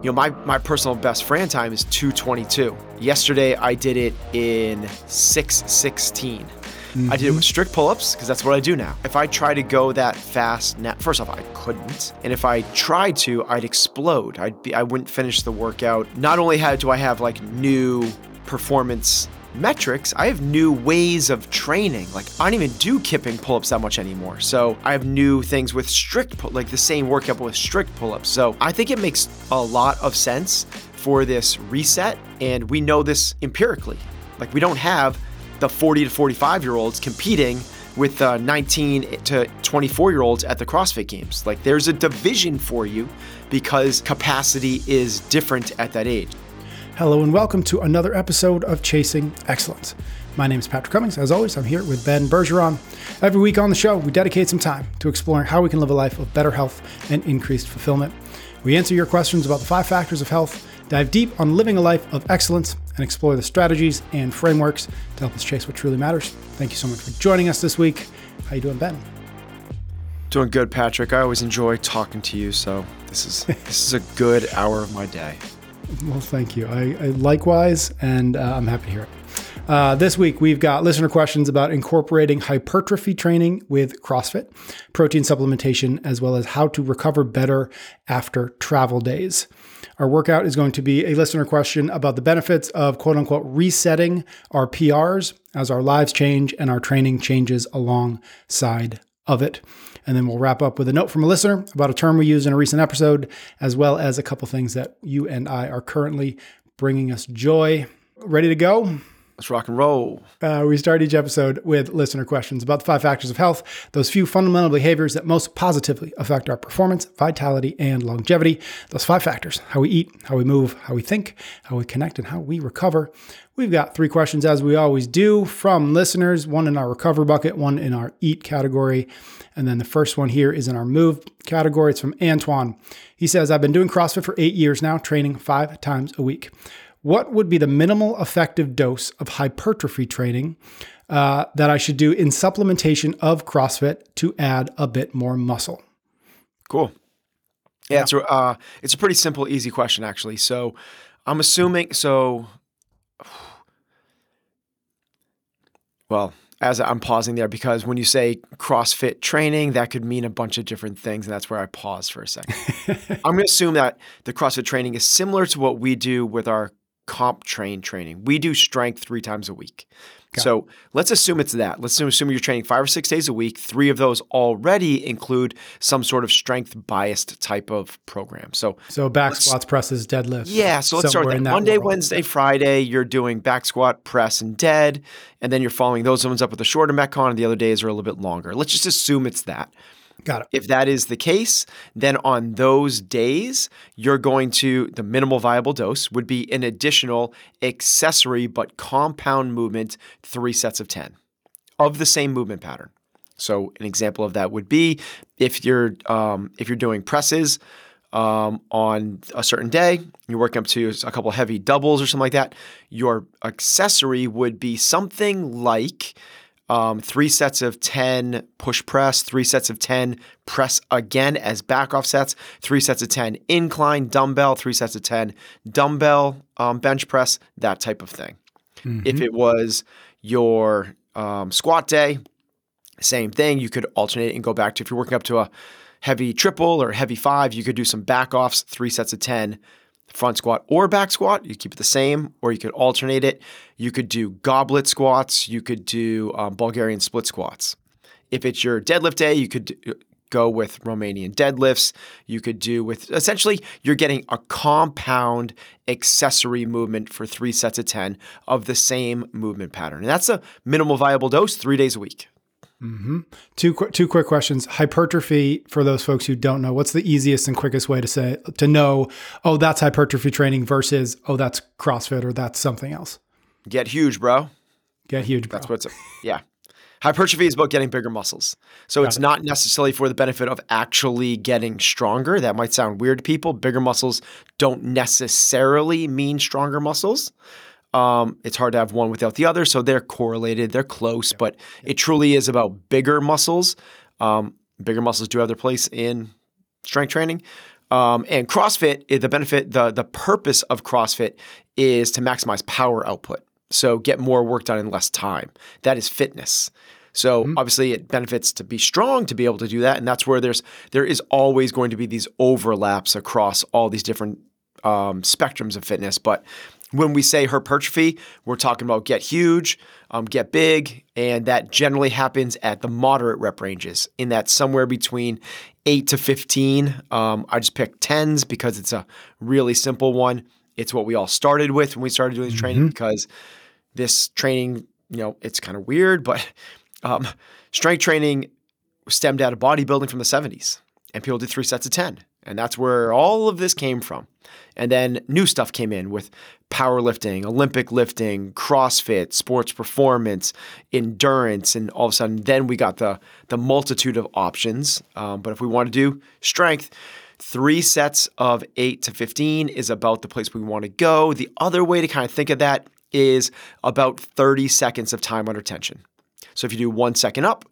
You know, my, my personal best Fran time is 222. Yesterday, I did it in 616. Mm-hmm. I did it with strict pull ups because that's what I do now. If I try to go that fast, now, first off, I couldn't. And if I tried to, I'd explode. I'd be, I wouldn't finish the workout. Not only had, do I have like new performance metrics, I have new ways of training. Like I don't even do kipping pull-ups that much anymore. So I have new things with strict pull, like the same workout with strict pull-ups. So I think it makes a lot of sense for this reset, and we know this empirically. Like we don't have the 40 to 45 year olds competing with uh, 19 to 24 year olds at the CrossFit Games. Like there's a division for you because capacity is different at that age. Hello and welcome to another episode of Chasing Excellence. My name is Patrick Cummings. As always, I'm here with Ben Bergeron. Every week on the show, we dedicate some time to exploring how we can live a life of better health and increased fulfillment. We answer your questions about the five factors of health, dive deep on living a life of excellence, and explore the strategies and frameworks to help us chase what truly matters. Thank you so much for joining us this week. How you doing, Ben? Doing good, Patrick. I always enjoy talking to you, so this is this is a good hour of my day. Well, thank you. I, I likewise, and uh, I'm happy to hear it. Uh, this week, we've got listener questions about incorporating hypertrophy training with CrossFit, protein supplementation, as well as how to recover better after travel days. Our workout is going to be a listener question about the benefits of quote unquote resetting our PRs as our lives change and our training changes alongside of it. And then we'll wrap up with a note from a listener about a term we used in a recent episode, as well as a couple things that you and I are currently bringing us joy. Ready to go? Let's rock and roll. Uh, we start each episode with listener questions about the five factors of health, those few fundamental behaviors that most positively affect our performance, vitality, and longevity. Those five factors how we eat, how we move, how we think, how we connect, and how we recover. We've got three questions, as we always do, from listeners one in our recover bucket, one in our eat category. And then the first one here is in our move category. It's from Antoine. He says, I've been doing CrossFit for eight years now, training five times a week what would be the minimal effective dose of hypertrophy training uh, that I should do in supplementation of CrossFit to add a bit more muscle? Cool. Yeah, yeah. it's uh, it's a pretty simple, easy question actually. So I'm assuming so. Well, as I'm pausing there because when you say CrossFit training, that could mean a bunch of different things, and that's where I pause for a second. I'm going to assume that the CrossFit training is similar to what we do with our CompTrain training. We do strength three times a week. So let's assume it's that. Let's assume you're training five or six days a week. Three of those already include some sort of strength biased type of program. So so back squats, presses, deadlifts. Yeah. So let's start with that. Monday, world. Wednesday, Friday, you're doing back squat, press, and dead, and then you're following those ones up with a shorter metcon, and the other days are a little bit longer. Let's just assume it's that. Got it. If that is the case, then on those days, you're going to, the minimal viable dose would be an additional accessory but compound movement, three sets of 10 of the same movement pattern. So an example of that would be if you're um, if you're doing presses um, on a certain day, you're working up to a couple heavy doubles or something like that. Your accessory would be something like um, three sets of 10 push press, three sets of 10 press again as back off sets, three sets of 10 incline dumbbell, three sets of 10 dumbbell um, bench press, that type of thing. Mm-hmm. If it was your um, squat day, same thing. You could alternate and go back to if you're working up to a heavy triple or heavy five, you could do some back offs, three sets of 10 front squat or back squat. You keep it the same, or you could alternate it. You could do goblet squats. You could do um, Bulgarian split squats. If it's your deadlift day, you could do, go with Romanian deadlifts. You could do with essentially, you're getting a compound accessory movement for three sets of 10 of the same movement pattern. And that's a minimal viable dose, three days a week. Mm-hmm. Two qu- two quick questions. Hypertrophy for those folks who don't know, what's the easiest and quickest way to say to know? Oh, that's hypertrophy training versus oh, that's CrossFit or that's something else. Get huge, bro. Get huge, bro. That's what's yeah. Hypertrophy is about getting bigger muscles. So Got it's it. not necessarily for the benefit of actually getting stronger. That might sound weird to people. Bigger muscles don't necessarily mean stronger muscles. Um, it's hard to have one without the other, so they're correlated, they're close, but it truly is about bigger muscles. Um, bigger muscles do have their place in strength training. Um, and CrossFit, eh, the benefit, the the purpose of CrossFit is to maximize power output. So get more work done in less time. That is fitness. So Mm-hmm. obviously it benefits to be strong to be able to do that, and that's where there's there is always going to be these overlaps across all these different um, spectrums of fitness. But when we say hypertrophy, we're talking about get huge, um, get big, and that generally happens at the moderate rep ranges in that somewhere between eight to 15. Um, I just picked tens because it's a really simple one. It's what we all started with when we started doing this training because this training, you know, it's kind of weird, but um, strength training stemmed out of bodybuilding from the 70s, and people did three sets of 10. And that's where all of this came from. And then new stuff came in with powerlifting, Olympic lifting, CrossFit, sports performance, endurance, and all of a sudden, then we got the the multitude of options. Um, but if we want to do strength, three sets of eight to fifteen is about the place we want to go. The other way to kind of think of that is about thirty seconds of time under tension. So if you do one second up,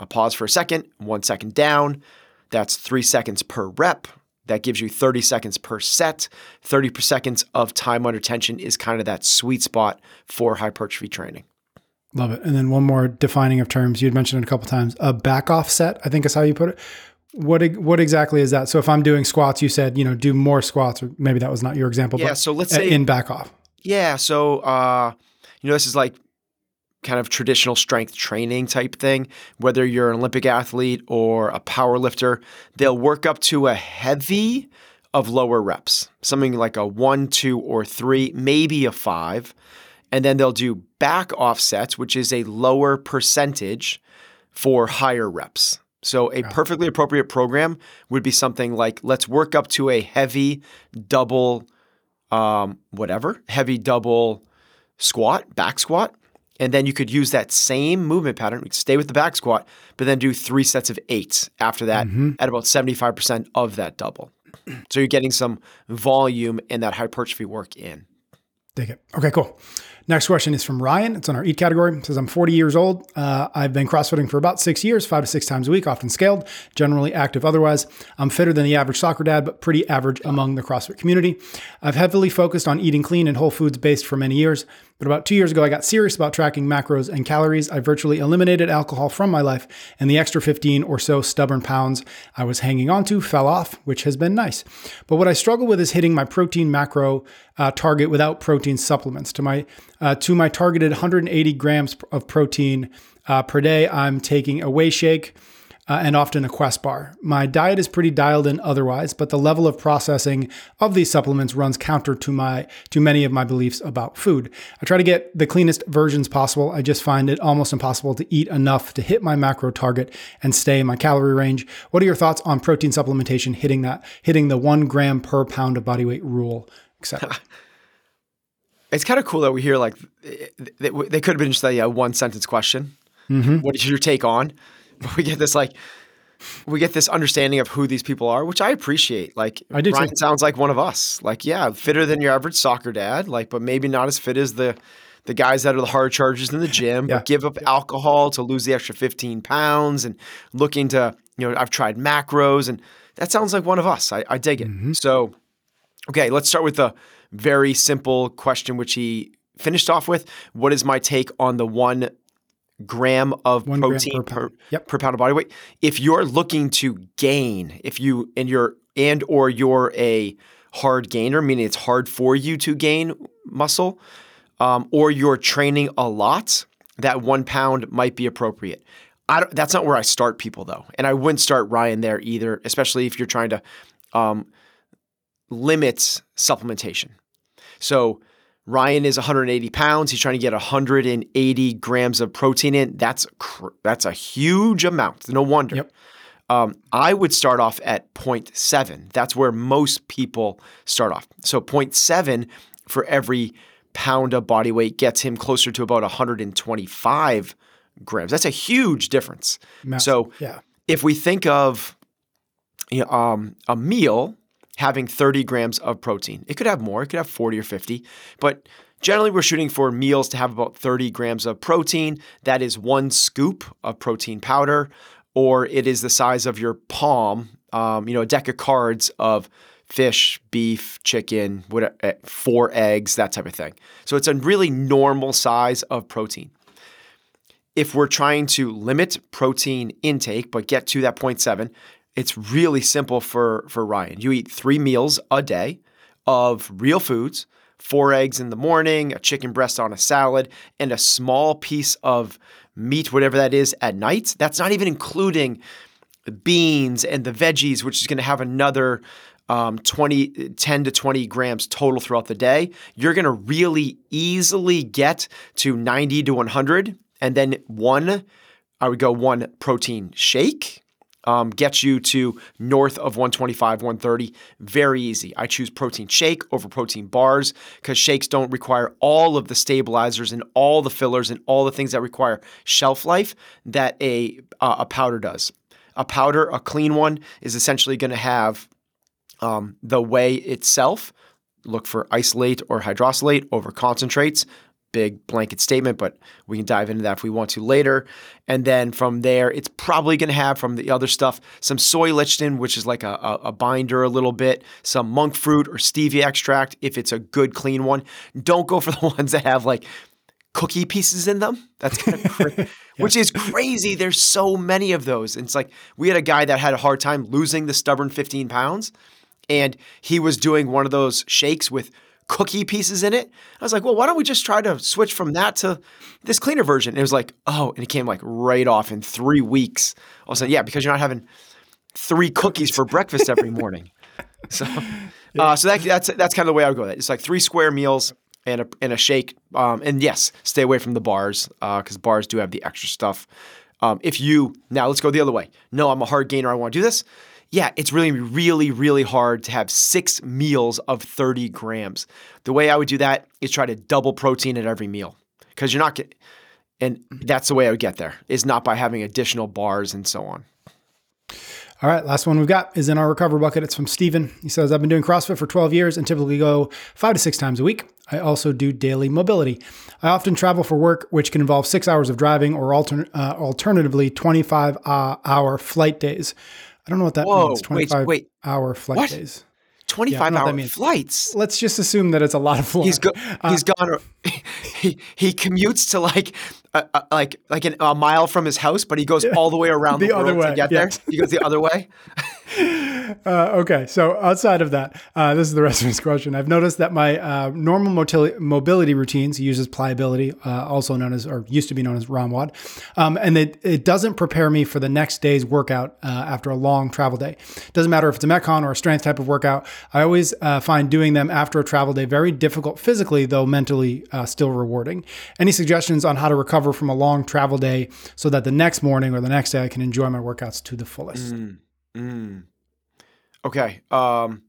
a pause for a second, one second down, that's three seconds per rep. That gives you 30 seconds per set. 30 per seconds of time under tension is kind of that sweet spot for hypertrophy training. Love it. And then one more defining of terms you had mentioned it a couple times. A back off set, I think is how you put it. What what exactly is that? So if I'm doing squats, you said you know do more squats, or maybe that was not your example. Yeah, but so let's say- in back off. Yeah, so uh, you know, this is like kind of traditional strength training type thing. Whether you're an Olympic athlete or a power lifter, they'll work up to a heavy of lower reps, something like a one, two, or three, maybe a five. And then they'll do back offsets, which is a lower percentage for higher reps. So a perfectly appropriate program would be something like let's work up to a heavy double um, whatever, heavy double squat, back squat. And then you could use that same movement pattern, stay with the back squat, but then do three sets of eight after that mm-hmm. at about 75% of that double. So you're getting some volume and that hypertrophy work in. Dig it. Okay, cool. Next question is from Ryan. It's on our eat category. It says, I'm 40 years old. Uh, I've been CrossFitting for about six years, five to six times a week, often scaled, generally active otherwise. I'm fitter than the average soccer dad, but pretty average among the CrossFit community. I've heavily focused on eating clean and whole foods based for many years. But about two years ago, I got serious about tracking macros and calories. I virtually eliminated alcohol from my life, and the extra 15 or so stubborn pounds I was hanging on to fell off, which has been nice. But what I struggle with is hitting my protein macro uh, target without protein supplements. To my uh, to my targeted 180 grams of protein uh, per day, I'm taking a whey shake uh, and often a Quest bar. My diet is pretty dialed in otherwise, but the level of processing of these supplements runs counter to my to many of my beliefs about food. I try to get the cleanest versions possible. I just find it almost impossible to eat enough to hit my macro target and stay in my calorie range. What are your thoughts on protein supplementation hitting that hitting the one gram per pound of body weight rule, etc. It's kind of cool that we hear like they, they could have been just a uh, one sentence question. What is your take on? But we get this like we get this understanding of who these people are, which I appreciate. Like I do too. Sounds like one of us. Like yeah, fitter than your average soccer dad. Like but maybe not as fit as the the guys that are the hard chargers in the gym, Yeah. but give up alcohol to lose the extra 15 pounds and looking to, you know, I've tried macros and that sounds like one of us. I, I dig it. Mm-hmm. So, okay, let's start with the very simple question, which he finished off with. What is my take on the one gram of One protein per per, pound. Yep. per pound of body weight? If you're looking to gain, if you and you're and or you're a hard gainer, meaning it's hard for you to gain muscle, um, or you're training a lot, that one pound might be appropriate. I don't, that's not where I start people though, and I wouldn't start Ryan there either, especially if you're trying to um, limit supplementation. So Ryan is 180 pounds. He's trying to get 180 grams of protein in. That's cr- that's a huge amount. No wonder. Yep. Um, I would start off at 0.7. That's where most people start off. So 0.7 for every pound of body weight gets him closer to about 125 grams. That's a huge difference. Massive. So yeah, if we think of you know, um, a meal having 30 grams of protein, it could have more, it could have 40 or 50, but generally we're shooting for meals to have about 30 grams of protein. That is one scoop of protein powder, or it is the size of your palm um, you know, a deck of cards of fish, beef, chicken, uh, four eggs, that type of thing. So it's a really normal size of protein. If we're trying to limit protein intake but get to that 0.7, it's really simple for for Ryan. You eat 3 meals a day of real foods, four eggs in the morning, a chicken breast on a salad, and a small piece of meat, whatever that is, at night. That's not even including the beans and the veggies, which is going to have another um, 20, 10 to 20 grams total throughout the day. You're going to really easily get to 90 to 100. And then one, I would go one protein shake um, gets you to north of 125, 130. Very easy. I choose protein shake over protein bars because shakes don't require all of the stabilizers and all the fillers and all the things that require shelf life that a uh, a powder does. A powder, a clean one, is essentially going to have um, the whey itself. Look for isolate or hydrolysate over concentrates big blanket statement, but we can dive into that if we want to later. And then from there, it's probably going to have from the other stuff some soy lecithin, which is like a, a, a, binder a little bit, some monk fruit or stevia extract if it's a good clean one. Don't go for the ones that have like cookie pieces in them. That's kind of cra- yeah. which is crazy. There's so many of those. And it's like we had a guy that had a hard time losing the stubborn 15 pounds, and he was doing one of those shakes with cookie pieces in it. I was like, well, why don't we just try to switch from that to this cleaner version? And it was like, oh, and it came like right off in three weeks. All of a sudden, yeah, because you're not having three cookies for breakfast every morning. So, uh, so that, that's that's kind of the way I would go. It's like three square meals and a and a shake. Um, and yes, stay away from the bars because uh, bars do have the extra stuff. Um, if you now let's go the other way. No, I'm a hard gainer. I want to do this yeah, it's really, really, really hard to have six meals of 30 grams. The way I would do that is try to double protein at every meal because you're not getting, and that's the way I would get there is not by having additional bars and so on. All right, last one we've got is in our recover bucket. It's from Steven. He says, I've been doing CrossFit for 12 years and typically go five to six times a week. I also do daily mobility. I often travel for work, which can involve six hours of driving or uh, alternatively 25 uh, hour flight days. I don't know what that Whoa, means. 25 wait, wait. hour flight what? days. 25 yeah, hour flights. Let's just assume that it's a lot of flights. He's, go- uh, he's gone. He, he commutes to like uh, uh, like like an, a mile from his house, but he goes all the way around the, the other way to get yes. there. He goes the other way. Uh, okay, so outside of that, uh, this is the rest of his question. I've noticed that my uh, normal mobility routines uses pliability, uh, also known as, or used to be known as ROMWOD, um, and it, it doesn't prepare me for the next day's workout uh, after a long travel day. Doesn't matter if it's a Metcon or a strength type of workout. I always uh, find doing them after a travel day very difficult physically, though mentally still rewarding. Any suggestions on how to recover from a long travel day so that the next morning or the next day I can enjoy my workouts to the fullest? Mm, mm. Okay. Um,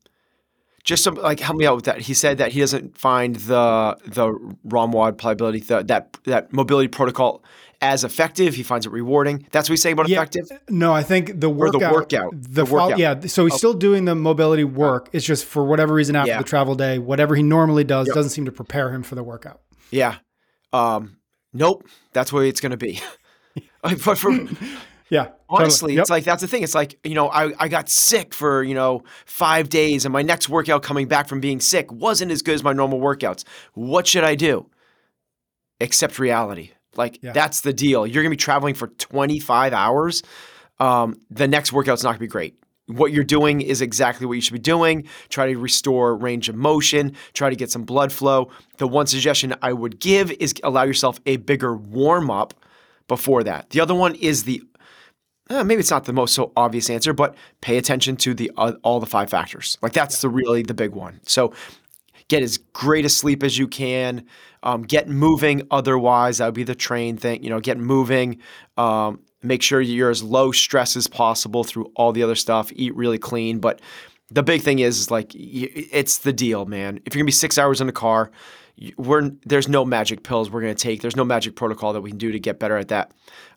just some like help me out with that. He said that he doesn't find the the ROMWOD pliability the, that that mobility protocol as effective. He finds it rewarding. That's what he's saying about yeah, effective. No, I think the workout. Or the workout. The, the workout. yeah. So he's oh. still doing the mobility work. It's just for whatever reason after yeah. the travel day, whatever he normally does yep. doesn't seem to prepare him for the workout. Yeah. Um, nope. That's what it's going to be. but for yeah. Honestly, yep. it's like that's the thing. It's like, you know, I, I got sick for, you know, five days and my next workout coming back from being sick wasn't as good as my normal workouts. What should I do? Accept reality. Like yeah. that's the deal. You're gonna be traveling for 25 hours. Um, the next workout's not gonna be great. What you're doing is exactly what you should be doing. Try to restore range of motion, try to get some blood flow. The one suggestion I would give is allow yourself a bigger warm up before that. The other one is the uh, maybe it's not the most so obvious answer, but pay attention to the uh, all the five factors. Like that's the really the big one. So get as great a sleep as you can. Um, get moving. Otherwise, that would be the train thing. You know, get moving. Um, make sure you're as low stress as possible through all the other stuff. Eat really clean. But the big thing is, is like it's the deal, man. If you're gonna be six hours in the car, we're there's no magic pills we're gonna take. There's no magic protocol that we can do to get better at that.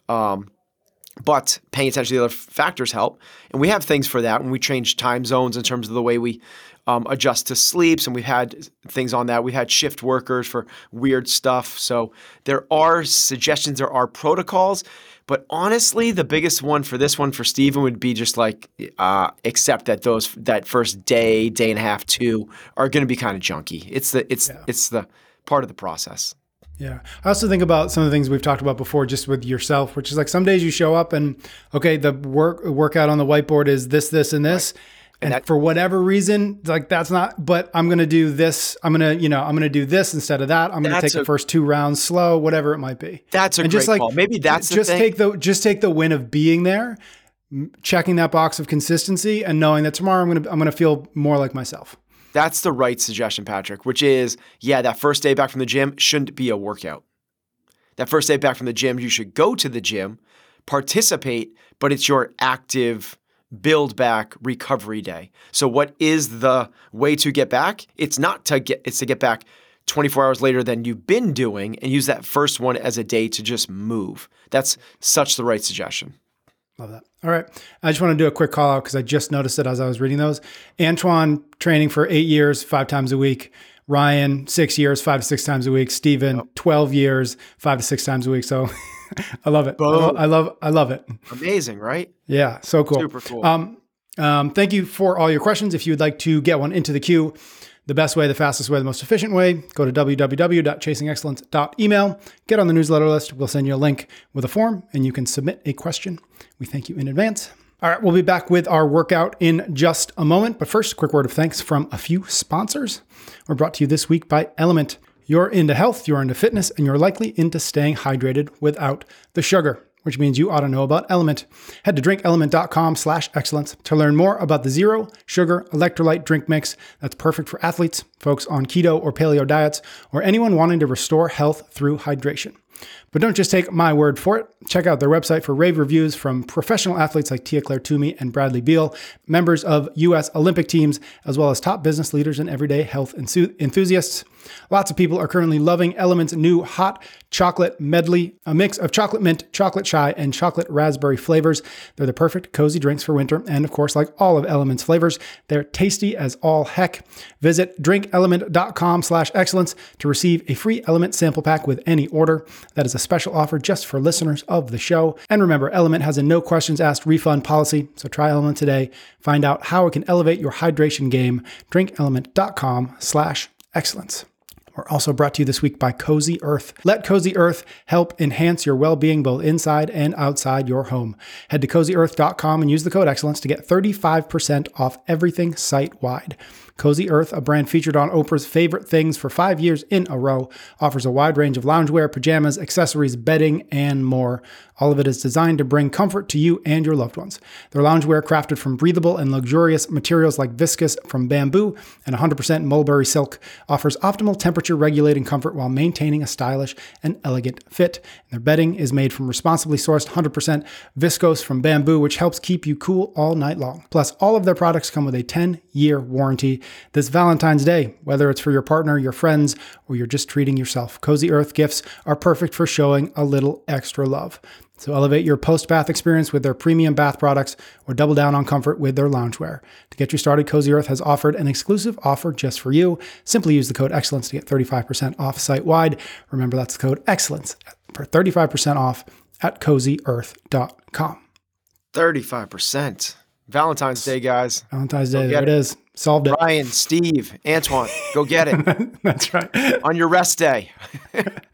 Um, but paying attention to the other factors help. And we have things for that when we change time zones in terms of the way we um, adjust to sleeps. And we've had things on that. We've had shift workers for weird stuff. So there are suggestions, there are protocols, But honestly, the biggest one for this one for Steven would be just like uh, accept that those that first day, day and a half, two are going to be kind of junky. It's the it's yeah. it's the part of the process. Yeah. I also think about some of the things we've talked about before just with yourself, which is like some days you show up and okay, the work workout on the whiteboard is this, this, and this. Right. And, and that, for whatever reason, like that's not, but I'm going to do this. I'm going to, you know, I'm going to do this instead of that. I'm going to take a, the first two rounds slow, whatever it might be. That's a and great just like, call. Maybe that's just take the, just take the win of being there, checking that box of consistency and knowing that tomorrow I'm going to, I'm going to feel more like myself. That's the right suggestion, Patrick, which is yeah, that first day back from the gym shouldn't be a workout. That first day back from the gym, you should go to the gym, participate, but it's your active build back recovery day. So what is the way to get back? It's not to get it's to get back 24 hours later than you've been doing and use that first one as a day to just move. That's such the right suggestion. Love that. All right. I just want to do a quick call out because I just noticed it as I was reading those. Antoine training for eight years, five times a week. Ryan, six years, five to six times a week. Steven, 12 years, five to six times a week. So I love it. I love, I love, I love it. Amazing, right? Yeah. So cool. Super cool. Um, um, thank you for all your questions. If you would like to get one into the queue, the best way, the fastest way, the most efficient way, go to www.chasingexcellence.email, get on the newsletter list. We'll send you a link with a form and you can submit a question. We thank you in advance. All right, we'll be back with our workout in just a moment. But first, a quick word of thanks from a few sponsors. We're brought to you this week by LMNT. You're into health, you're into fitness, and you're likely into staying hydrated without the sugar which means you ought to know about LMNT. Head to drinklmnt.com slash excellence to learn more about the zero sugar electrolyte drink mix that's perfect for athletes, folks on keto or paleo diets, or anyone wanting to restore health through hydration. But don't just take my word for it. Check out their website for rave reviews from professional athletes like Tia-Clair Toomey and Bradley Beal, members of U.S. Olympic teams, as well as top business leaders and everyday health enthusiasts. Lots of people are currently loving LMNT's new hot chocolate medley, a mix of chocolate mint, chocolate chai, and chocolate raspberry flavors. They're the perfect cozy drinks for winter. And of course, like all of LMNT's flavors, they're tasty as all heck. Visit drinklmnt.com slash excellence to receive a free LMNT sample pack with any order. That is a special offer just for listeners of the show. And remember, LMNT has a no questions asked refund policy. So try LMNT today. Find out how it can elevate your hydration game. Drinklmnt.com slash excellence. We're also brought to you this week by Cozy Earth. Let Cozy Earth help enhance your well being both inside and outside your home. Head to cozyearth.com and use the code excellence to get 35% off everything site wide. Cozy Earth, a brand featured on Oprah's favorite things for five years in a row, offers a wide range of loungewear, pajamas, accessories, bedding, and more. All of it is designed to bring comfort to you and your loved ones. Their loungewear, crafted from breathable and luxurious materials like viscose from bamboo and 100% mulberry silk, offers optimal temperature regulating comfort while maintaining a stylish and elegant fit. And their bedding is made from responsibly sourced 100% viscose from bamboo, which helps keep you cool all night long. Plus, all of their products come with a 10 year warranty. This Valentine's Day, whether it's for your partner, your friends, or you're just treating yourself, Cozy Earth gifts are perfect for showing a little extra love. So elevate your post-bath experience with their premium bath products or double down on comfort with their loungewear. To get you started, Cozy Earth has offered an exclusive offer just for you. Simply use the code EXCELLENCE to get 35% off site-wide. Remember, that's the code EXCELLENCE for 35% off at cozyearth.com. 35%. Valentine's Day, guys. Valentine's Day, there it is. Solved it. Ryan, Steve, Antoine, go get it. that's right. On your rest day.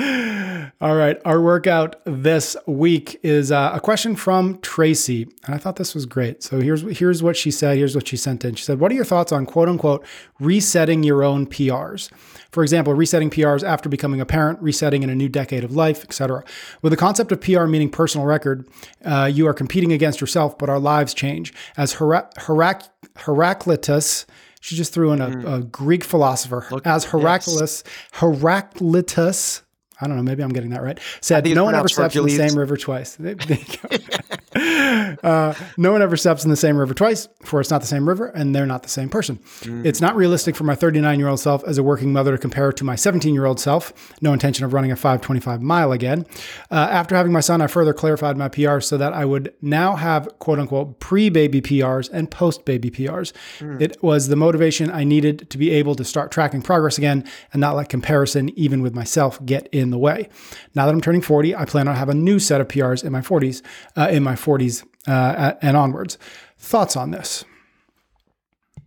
All right. Our workout this week is uh, a question from Tracy. And I thought this was great. So here's, here's what she said. Here's what she sent in. She said, What are your thoughts on quote unquote resetting your own PRs? For example, resetting PRs after becoming a parent, resetting in a new decade of life, etc. With the concept of PR meaning personal record, uh, you are competing against yourself, but our lives change. As Herac- Herac- Heraclitus, she just threw in a, mm. a Greek philosopher, Look, as Heraclitus, yes. Heraclitus I don't know, maybe I'm getting that right. Said no one ever steps in the same river twice. Uh, no one ever steps in the same river twice, for it's not the same river and they're not the same person. Mm. It's not realistic for my 39 year old self as a working mother to compare to my 17 year old self. No intention of running a 525 mile again. Uh, after having my son, I further clarified my PRs so that I would now have quote unquote pre baby PRs and post baby PRs. Mm. It was the motivation I needed to be able to start tracking progress again and not let comparison, even with myself, get in the way. Now that I'm turning 40, I plan on having a new set of PRs in my 40s, uh, in my 40s uh, and onwards. Thoughts on this?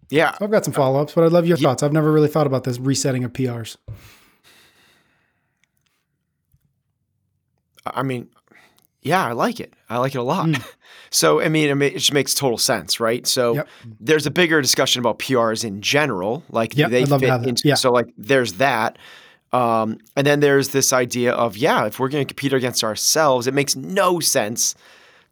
Yeah. I've got some follow ups, but I'd love your yeah. thoughts. I've never really thought about this resetting of PRs. I mean, yeah, I like it. I like it a lot. Mm. So, I mean, it just makes total sense, right? So, yep. there's a bigger discussion about PRs in general. Like, yep, they fit into, yeah. so like, there's that. Um, and then there's this idea of, yeah, if we're going to compete against ourselves, it makes no sense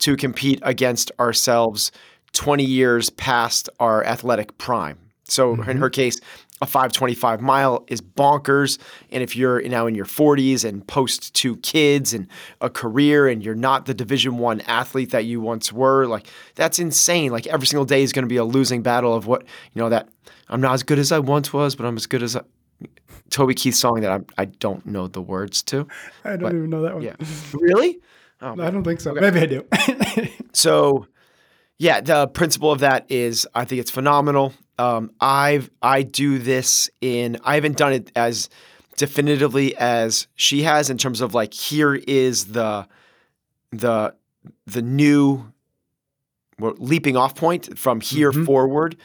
to compete against ourselves 20 years past our athletic prime. So mm-hmm. in her case, a 525 mile is bonkers. And if you're now in your 40s and post two kids and a career and you're not the division one athlete that you once were, like that's insane. Like every single day is going to be a losing battle of what, you know, that I'm not as good as I once was, but I'm as good as I, Toby Keith song that I'm, I do not know the words to. I don't but, even know that one. Yeah. Really? Oh, I don't think so. Okay. Maybe I do. so, yeah, the principle of that is I think it's phenomenal. Um, I've I do this in I haven't done it as definitively as she has in terms of like here is the the the new leaping off point from here mm-hmm. forward.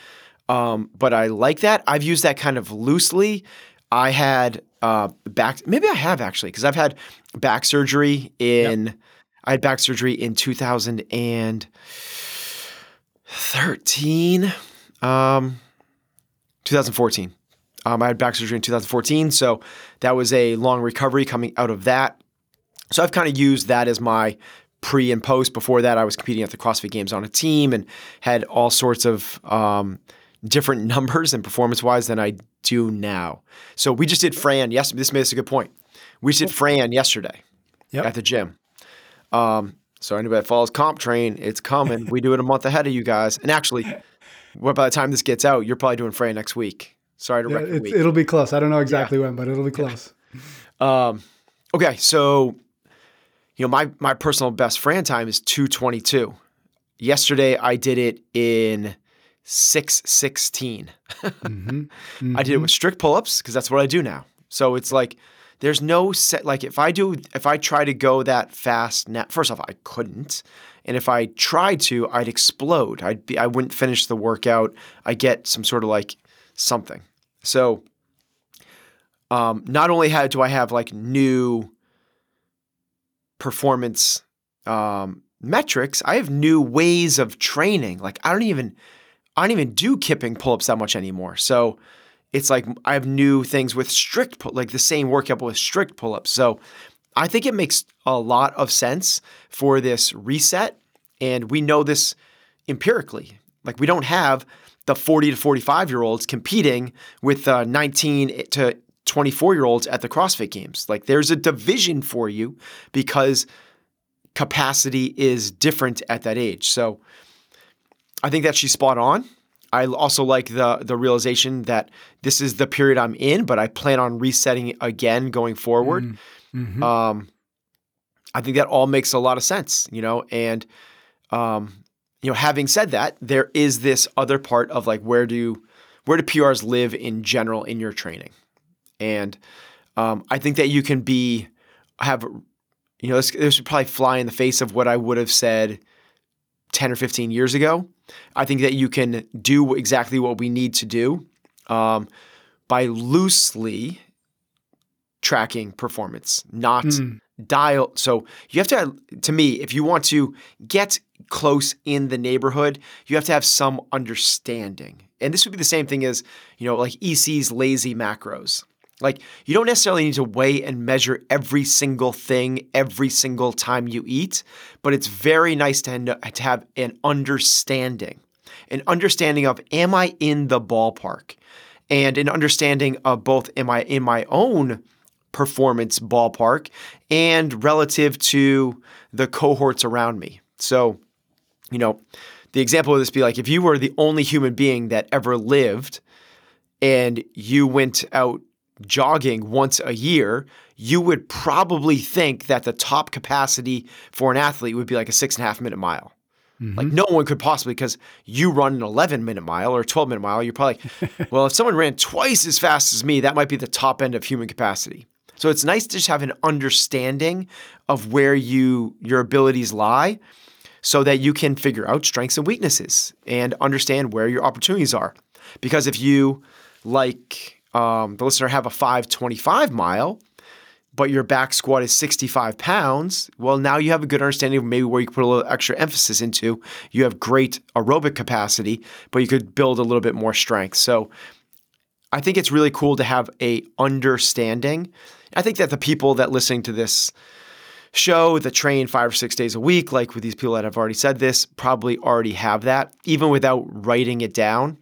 Um, but I like that. I've used that kind of loosely. I had uh, back, maybe I have actually, because I've had back surgery in, yep. I had back surgery in 2013, um, 2014. Um, I had back surgery in 2014, so that was a long recovery coming out of that. So I've kind of used that as my pre and post. Before that, I was competing at the CrossFit Games on a team and had all sorts of um, different numbers and performance wise than I do now. So we just did Fran. Yes, this made us a good point. We just did Fran yesterday yep. at the gym. Um, so anybody that follows CompTrain, it's coming. we do it a month ahead of you guys. And actually, by the time this gets out, you're probably doing Fran next week. Sorry to yeah, wreck. It'll be close. I don't know exactly yeah. when, but it'll be close. Um, okay, so you know my my personal best Fran time is 222. Yesterday I did it in 616. mm-hmm. Mm-hmm. I did it with strict pull-ups because that's what I do now. So it's like there's no set like if I do if I try to go that fast now first off I couldn't and if I tried to I'd explode. I'd be I wouldn't finish the workout. I get some sort of like something. So um, not only do I have like new performance um, metrics, I have new ways of training. Like I don't even I don't even do kipping pull-ups that much anymore. So it's like I have new things with strict pull, like the same workout with strict pull-ups. So I think it makes a lot of sense for this reset. And we know this empirically. Like we don't have the 40 to 45 year olds competing with uh, 19 to 24 year olds at the CrossFit Games. Like there's a division for you because capacity is different at that age. So I think that she's spot on. I also like the the realization that this is the period I'm in, but I plan on resetting again going forward. Mm-hmm. mm-hmm. Um, I think that all makes a lot of sense, you know. And um, you know, having said that, there is this other part of like where do where do PRs live in general in your training, and um, I think that you can be have you know this, this would probably fly in the face of what I would have said 10 or 15 years ago. I think that you can do exactly what we need to do um, by loosely tracking performance, not mm. dial. So you have to, to me, if you want to get close in the neighborhood, you have to have some understanding. And this would be the same thing as, you know, like EC's lazy macros. Like, you don't necessarily need to weigh and measure every single thing every single time you eat, but it's very nice to, to have an understanding, an understanding of, am I in the ballpark? And an understanding of both, am I in my own performance ballpark and relative to the cohorts around me? So, you know, the example of this be like if you were the only human being that ever lived and you went out jogging once a year, you would probably think that the top capacity for an athlete would be like a six and a half minute mile. Mm-hmm. Like no one could possibly because you run an 11 minute mile or a 12 minute mile. You're probably, well, if someone ran twice as fast as me, that might be the top end of human capacity. So it's nice to just have an understanding of where you your abilities lie so that you can figure out strengths and weaknesses and understand where your opportunities are. Because if you like um, the listener have a 525 mile, but your back squat is 65 pounds, well, now you have a good understanding of maybe where you can put a little extra emphasis into. You have great aerobic capacity, but you could build a little bit more strength. So I think it's really cool to have a understanding. I think that the people that listening to this show that train five or six days a week, like with these people that have already said this, probably already have that, even without writing it down.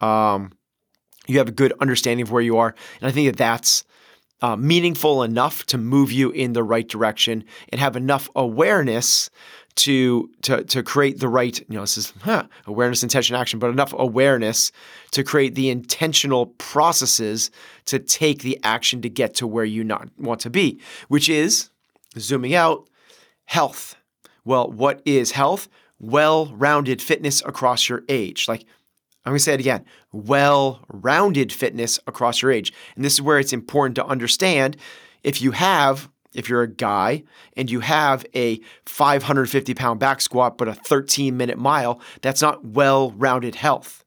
Um, you have a good understanding of where you are. And I think that that's uh, meaningful enough to move you in the right direction and have enough awareness to to to create the right you know this is huh, awareness intention action but enough awareness to create the intentional processes to take the action to get to where you not want to be which is zooming out health. Well what is health? Well-rounded fitness across your age. Like I'm going to say it again well rounded fitness across your age. And this is where it's important to understand if you have, if you're a guy and you have a 550 pound back squat, but a 13 minute mile, that's not well rounded health.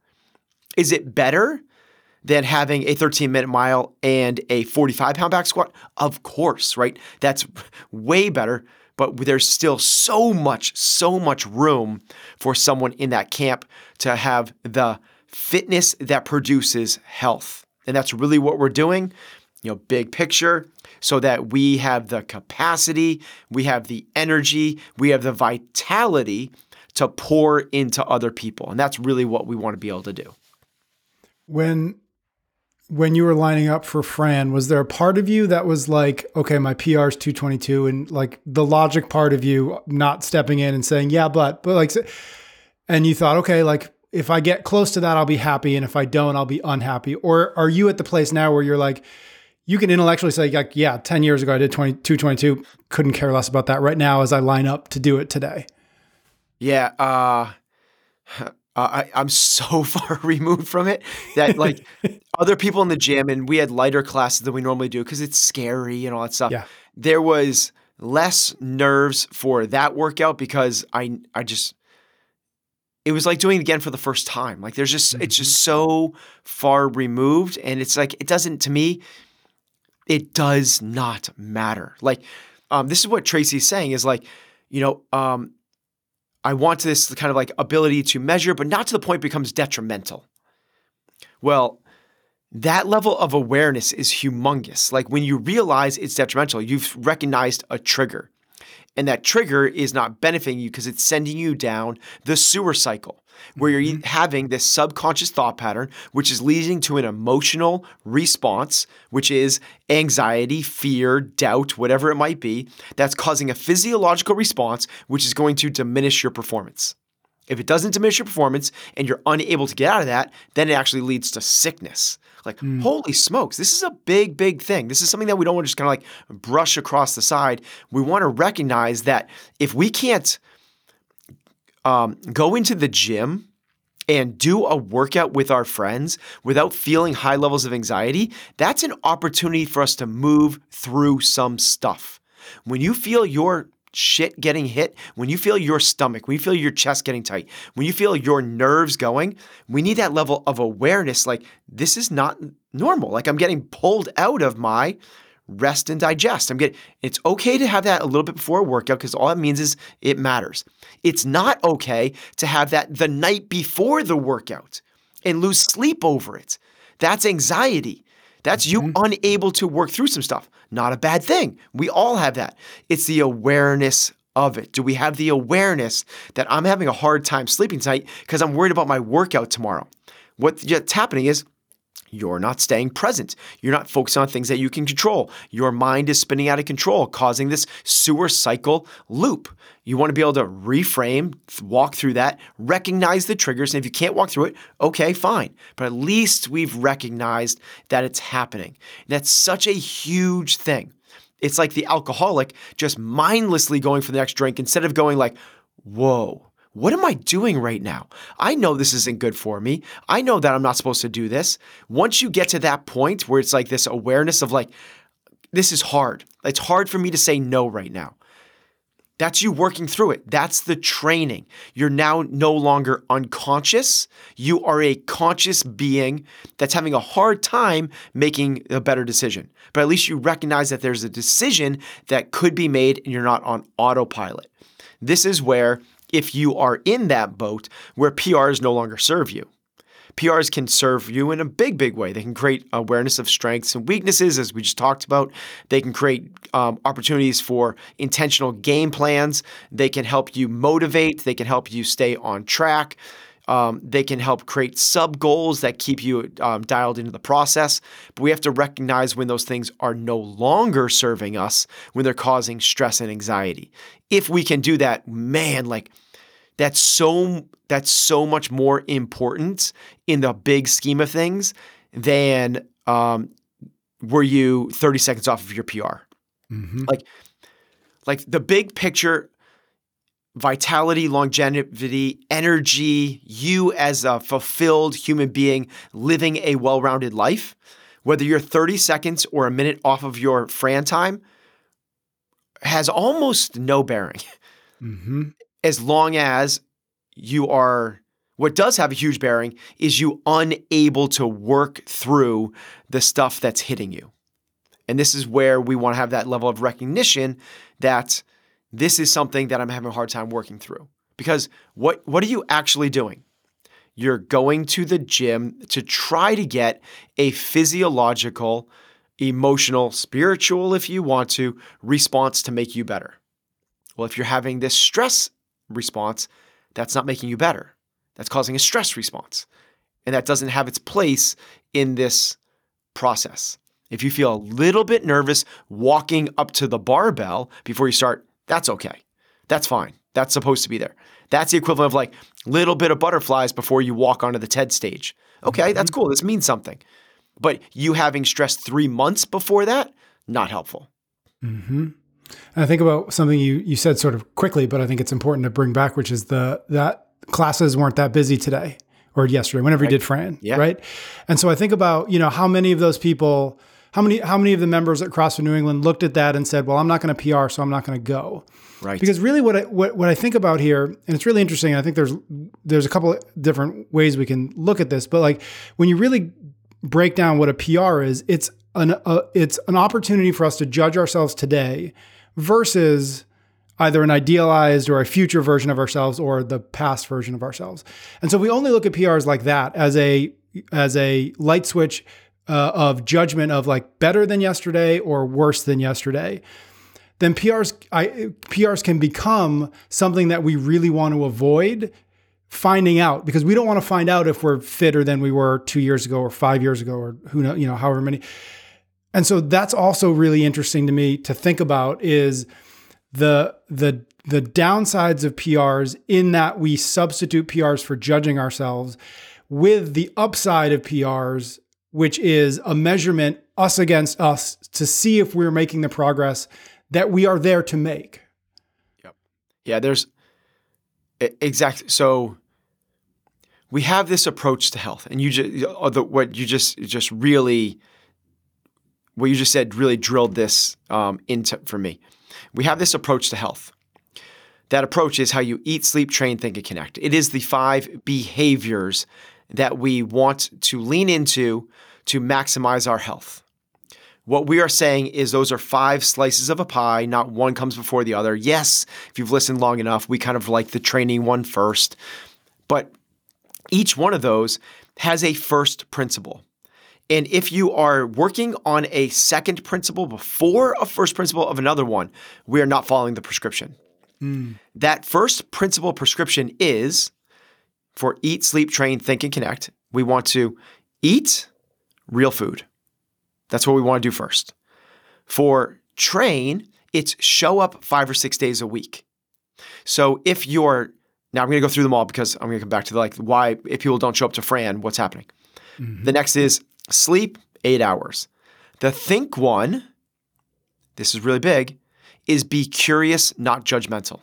Is it better than having a 13 minute mile and a 45 pound back squat? Of course, right? That's way better but there's still so much, so much room for someone in that camp to have the fitness that produces health. And that's really what we're doing, you know, big picture, so that we have the capacity, we have the energy, we have the vitality to pour into other people. And that's really what we want to be able to do. When when you were lining up for Fran, was there a part of you that was like, okay, my PR is 222 and like the logic part of you not stepping in and saying, yeah, but, but like, and you thought, okay, like if I get close to that, I'll be happy. And if I don't, I'll be unhappy. Or are you at the place now where you're like, you can intellectually say, like, yeah, 10 years ago, I did 22, 22, couldn't care less about that right now as I line up to do it today? Yeah. Uh, uh, I, am so far removed from it that like other people in the gym and we had lighter classes than we normally do because it's scary and all that stuff. Yeah. There was less nerves for that workout because I I just it was like doing it again for the first time. Like there's just mm-hmm. it's just so far removed and it's like it doesn't to me it does not matter. Like um, this is what Tracy's saying is like you know um, I want this kind of like ability to measure, but not to the point becomes detrimental. Well, that level of awareness is humongous. Like when you realize it's detrimental, you've recognized a trigger. And that trigger is not benefiting you because it's sending you down the sewer cycle where you're mm-hmm. having this subconscious thought pattern, which is leading to an emotional response, which is anxiety, fear, doubt, whatever it might be, that's causing a physiological response, which is going to diminish your performance. If it doesn't diminish your performance and you're unable to get out of that, then it actually leads to sickness. Like, mm. holy smokes, this is a big, big thing. This is something that we don't want to just kind of like brush across the side. We want to recognize that if we can't um, go into the gym and do a workout with our friends without feeling high levels of anxiety, that's an opportunity for us to move through some stuff. When you feel your shit getting hit, when you feel your stomach, when you feel your chest getting tight, when you feel your nerves going, we need that level of awareness like this is not normal. Like I'm getting pulled out of my rest and digest. I'm getting it's okay to have that a little bit before a workout because all that means is it matters. It's not okay to have that the night before the workout and lose sleep over it. That's anxiety. That's you mm-hmm. unable to work through some stuff. Not a bad thing. We all have that. It's the awareness of it. Do we have the awareness that I'm having a hard time sleeping tonight because I'm worried about my workout tomorrow? What's happening is you're not staying present. You're not focused on things that you can control. Your mind is spinning out of control, causing this sewer cycle loop. You want to be able to reframe, walk through that, recognize the triggers. And if you can't walk through it, okay, fine. But at least we've recognized that it's happening. That's such a huge thing. It's like the alcoholic just mindlessly going for the next drink instead of going like, whoa what am I doing right now? I know this isn't good for me. I know that I'm not supposed to do this. Once you get to that point where it's like this awareness of like, this is hard. It's hard for me to say no right now. That's you working through it. That's the training. You're now no longer unconscious. You are a conscious being that's having a hard time making a better decision. But at least you recognize that there's a decision that could be made and you're not on autopilot. This is where if you are in that boat where PRs no longer serve you. PRs can serve you in a big, big way. They can create awareness of strengths and weaknesses, as we just talked about. They can create um, opportunities for intentional game plans. They can help you motivate. They can help you stay on track. Um, they can help create sub goals that keep you um, dialed into the process. But we have to recognize when those things are no longer serving us, when they're causing stress and anxiety. If we can do that, man, like that's so that's so much more important in the big scheme of things than um, were you 30 seconds off of your PR. Mm-hmm. Like, like the big picture, vitality, longevity, energy, you as a fulfilled human being living a well-rounded life, whether you're 30 seconds or a minute off of your Fran time, has almost no bearing. Mm-hmm as long as you are what does have a huge bearing is you unable to work through the stuff that's hitting you. And this is where we want to have that level of recognition that this is something that I'm having a hard time working through. Because what what are you actually doing? You're going to the gym to try to get a physiological, emotional, spiritual if you want to response to make you better. Well, if you're having this stress response, that's not making you better. That's causing a stress response. And that doesn't have its place in this process. If you feel a little bit nervous walking up to the barbell before you start, that's okay. That's fine. That's supposed to be there. That's the equivalent of like little bit of butterflies before you walk onto the TED stage. Okay, mm-hmm. that's cool. This means something. But you having stress three months before that, not helpful. Mm-hmm. And I think about something you you said sort of quickly, but I think it's important to bring back, which is the that classes weren't that busy today or yesterday, whenever right. you did Fran, yeah. right? And so I think about you know how many of those people, how many how many of the members at CrossFit New England looked at that and said, well, I'm not going to PR, so I'm not going to go. Right. Because really, what I, what what I think about here, and it's really interesting. I think there's there's a couple of different ways we can look at this, but like when you really break down what a PR is, it's an uh, it's an opportunity for us to judge ourselves today versus either an idealized or a future version of ourselves or the past version of ourselves. And so we only look at PRs like that as a as a light switch uh, of judgment of like better than yesterday or worse than yesterday. Then PRs I, PRs can become something that we really want to avoid finding out because we don't want to find out if we're fitter than we were 2 years ago or 5 years ago or who know, you know, however many and so that's also really interesting to me to think about is the the the downsides of PRs in that we substitute PRs for judging ourselves with the upside of PRs which is a measurement us against us to see if we're making the progress that we are there to make. Yep. Yeah, there's exactly so we have this approach to health and you just uh, what you just just really what you just said really drilled this um, into for me. We have this approach to health. That approach is how you eat, sleep, train, think, and connect. It is the five behaviors that we want to lean into to maximize our health. What we are saying is those are five slices of a pie, not one comes before the other. Yes, if you've listened long enough, we kind of like the training one first, but each one of those has a first principle. And if you are working on a second principle before a first principle of another one, we are not following the prescription. Mm. That first principle prescription is for eat, sleep, train, think, and connect. We want to eat, real food. That's what we want to do first. For train, it's show up five or six days a week. So if you're now I'm going to go through them all because I'm going to come back to the, like why if people don't show up to Fran, what's happening. Mm-hmm. The next is sleep eight hours. The think one, this is really big, is be curious, not judgmental.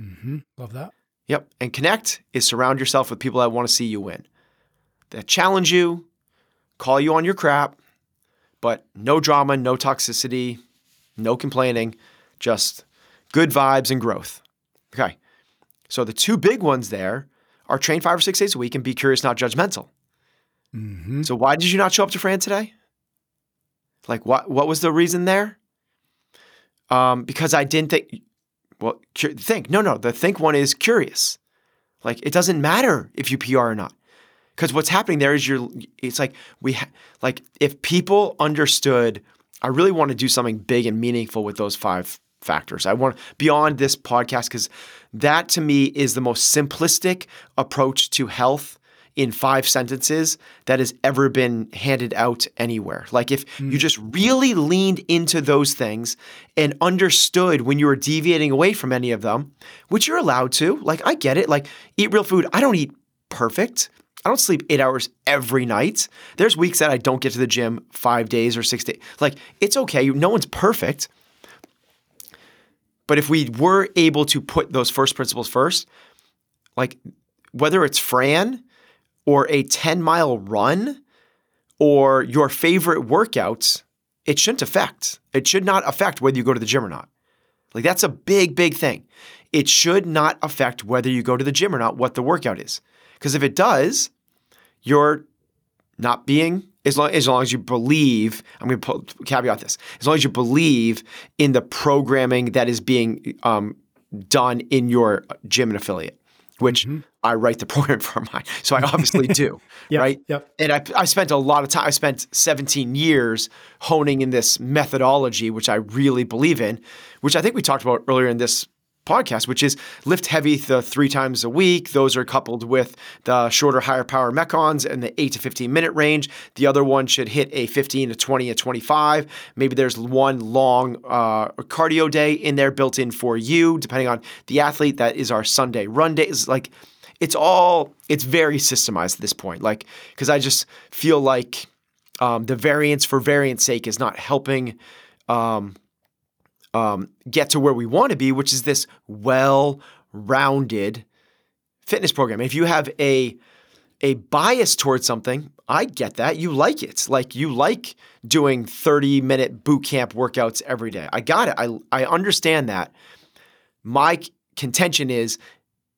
Mm-hmm. Love that. Yep. And connect is surround yourself with people that want to see you win, that challenge you, call you on your crap, but no drama, no toxicity, no complaining, just good vibes and growth. Okay. So the two big ones there are train five or six days a week and be curious, not judgmental. Mm-hmm. So why did you not show up to Fran today? Like what? What was the reason there? Um, because I didn't think. Well, think no, no. The think one is curious. Like it doesn't matter if you PR or not, because what's happening there is you're. It's like we ha- like if people understood. I really want to do something big and meaningful with those five factors. I want beyond this podcast because that to me is the most simplistic approach to health in five sentences that has ever been handed out anywhere. Like if mm. you just really leaned into those things and understood when you were deviating away from any of them, which you're allowed to. Like I get it. Like eat real food. I don't eat perfect. I don't sleep eight hours every night. There's weeks that I don't get to the gym five days or six days. Like it's okay. No one's perfect. But if we were able to put those first principles first, like whether it's Fran or a 10 mile run or your favorite workouts, it shouldn't affect. It should not affect whether you go to the gym or not. Like that's a big, big thing. It should not affect whether you go to the gym or not, what the workout is. Because if it does, you're not being as long, as long as you believe, I'm going to caveat this, as long as you believe in the programming that is being um, done in your gym and affiliate which mm-hmm. I write the program for mine. So I obviously do, yep, right? Yep. And I, I spent a lot of time, I spent 17 years honing in this methodology, which I really believe in, which I think we talked about earlier in this podcast, which is lift heavy the three times a week. Those are coupled with the shorter, higher power Metcons and the 8 to 15 minute range. The other one should hit a 15 to 20 to 25. Maybe there's one long uh, cardio day in there built in for you, depending on the athlete. That is our Sunday run day. Is like, it's all, it's very systemized at this point. Like, because I just feel like um, the variance for variance sake is not helping. Um, um, get to where we want to be, which is this well rounded fitness program. If you have a a bias towards something, I get that. You like it. Like you like doing 30 minute boot camp workouts every day. I got it. I, I understand that. My contention is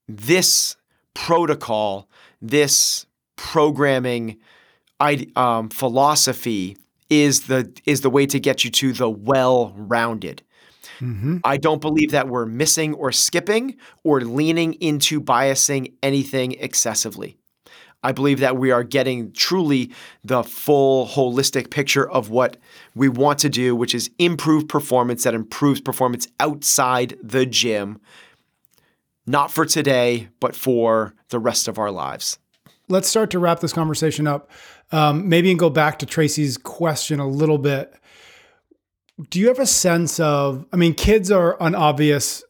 this protocol, this programming um, philosophy is the is the way to get you to the well rounded. Mm-hmm. I don't believe that we're missing or skipping or leaning into biasing anything excessively. I believe that we are getting truly the full holistic picture of what we want to do, which is improve performance that improves performance outside the gym, not for today, but for the rest of our lives. Let's start to wrap this conversation up. Um, maybe and go back to Tracy's question a little bit do you have a sense of i mean kids are an obvious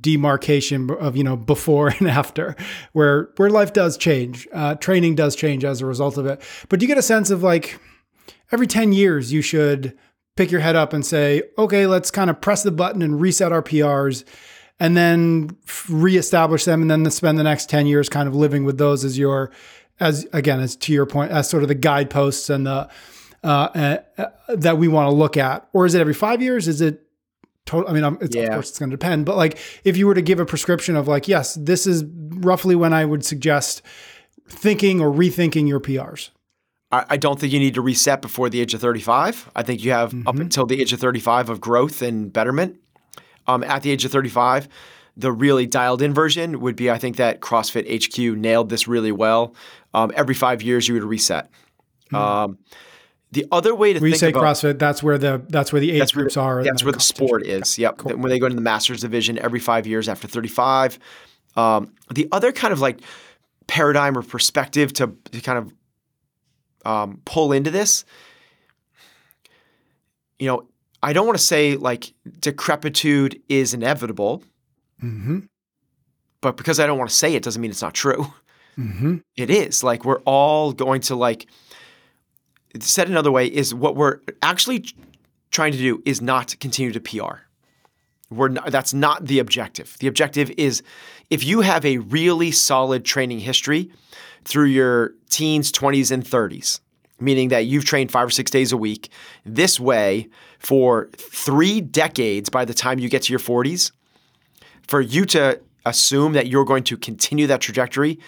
demarcation of you know before and after where where life does change uh, training does change as a result of it but do you get a sense of like every 10 years you should pick your head up and say okay let's kind of press the button and reset our prs and then reestablish them and then spend the next 10 years kind of living with those as your as again as to your point as sort of the guideposts and the uh, uh, that we want to look at, or is it every five years? Is it total? I mean, it's, yeah. of course it's going to depend, but like if you were to give a prescription of like, yes, this is roughly when I would suggest thinking or rethinking your PRs. I don't think you need to reset before the age of 35. I think you have mm-hmm. up until the age of 35 of growth and betterment. Um, at the age of 35, the really dialed in version would be I think that CrossFit HQ nailed this really well. Um, every five years, you would reset. Mm-hmm. Um, the other way to we think say about, CrossFit, that's where the that's where the age groups are. That's where the sport is. Yep. Cool. When they go into the Masters division every five years after 35. Um, the other kind of like paradigm or perspective to, to kind of um, pull into this, you know, I don't want to say like decrepitude is inevitable, Mm-hmm. but because I don't want to say it doesn't mean it's not true. Mm-hmm. It is. Like we're all going to like said another way is what we're actually trying to do is not continue to PR. We're not, that's not the objective. The objective is if you have a really solid training history through your teens, 20s and 30s, meaning that you've trained 5 or 6 days a week, this way for 3 decades by the time you get to your 40s, for you to assume that you're going to continue that trajectory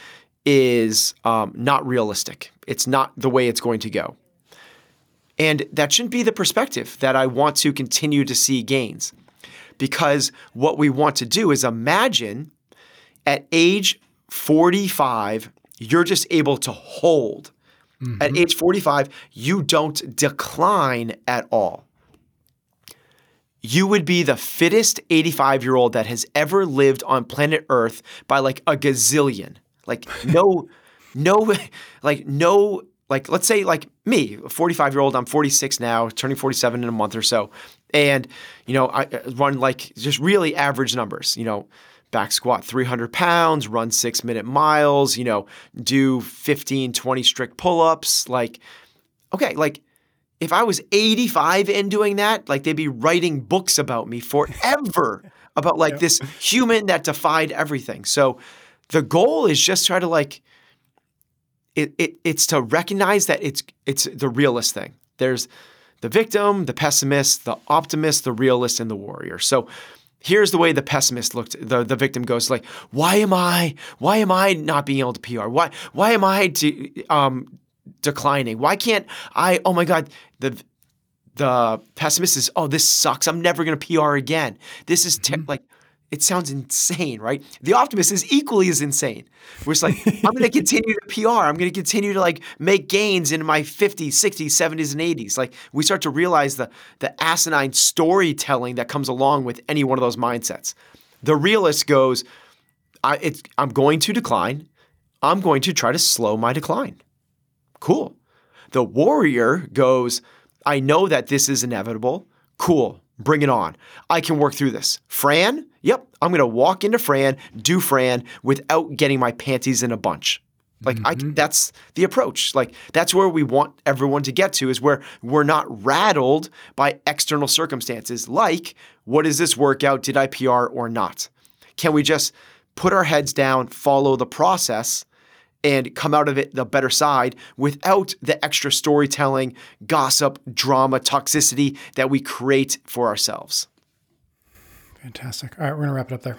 is um, not realistic. It's not the way it's going to go. And that shouldn't be the perspective that I want to continue to see gains. Because what we want to do is imagine at age 45, you're just able to hold. At age 45, you don't decline at all you would be the fittest 85 year old that has ever lived on planet Earth by like a gazillion. Like, no, no, like, no, like, let's say, like me, a 45 year old, I'm 46 now, turning 47 in a month or so. And, you know, I uh, run like just really average numbers, you know, back squat 300 pounds, run six minute miles, you know, do 15, 20 strict pull ups. Like, okay, like, if I was 85 and doing that, like they'd be writing books about me forever about like this human that defied everything. So the goal is just try to like it, it it's to recognize that it's it's the realist thing. There's the victim, the pessimist, the optimist, the realist, and the warrior. So here's the way the pessimist looked the, the victim goes like why am i why am i not being able to pr why why am i to, um, declining. Why can't i oh my god the the pessimist is oh this sucks. I'm never going to pr again. This is ter- mm-hmm. like it sounds insane right? The optimist is equally as insane. We're just like i'm going to continue to pr i'm going to continue to like make gains in my 50s 60s 70s and 80s like we start to realize the the asinine storytelling that comes along with any one of those mindsets. The realist goes I, it's, i'm going to decline. I'm going to try to slow my decline Cool. The warrior goes, I know that this is inevitable. Cool. Bring it on. I can work through this. Fran, yep, I'm going to walk into Fran, do Fran without getting my panties in a bunch. Like I mm-hmm. that's the approach. Like that's where we want everyone to get to is where we're not rattled by external circumstances like what is this workout? Did I PR or not? Can we just put our heads down, follow the process and come out of it the better side without the extra storytelling, gossip, drama, toxicity that we create for ourselves. Fantastic. All right, we're going to wrap it up there.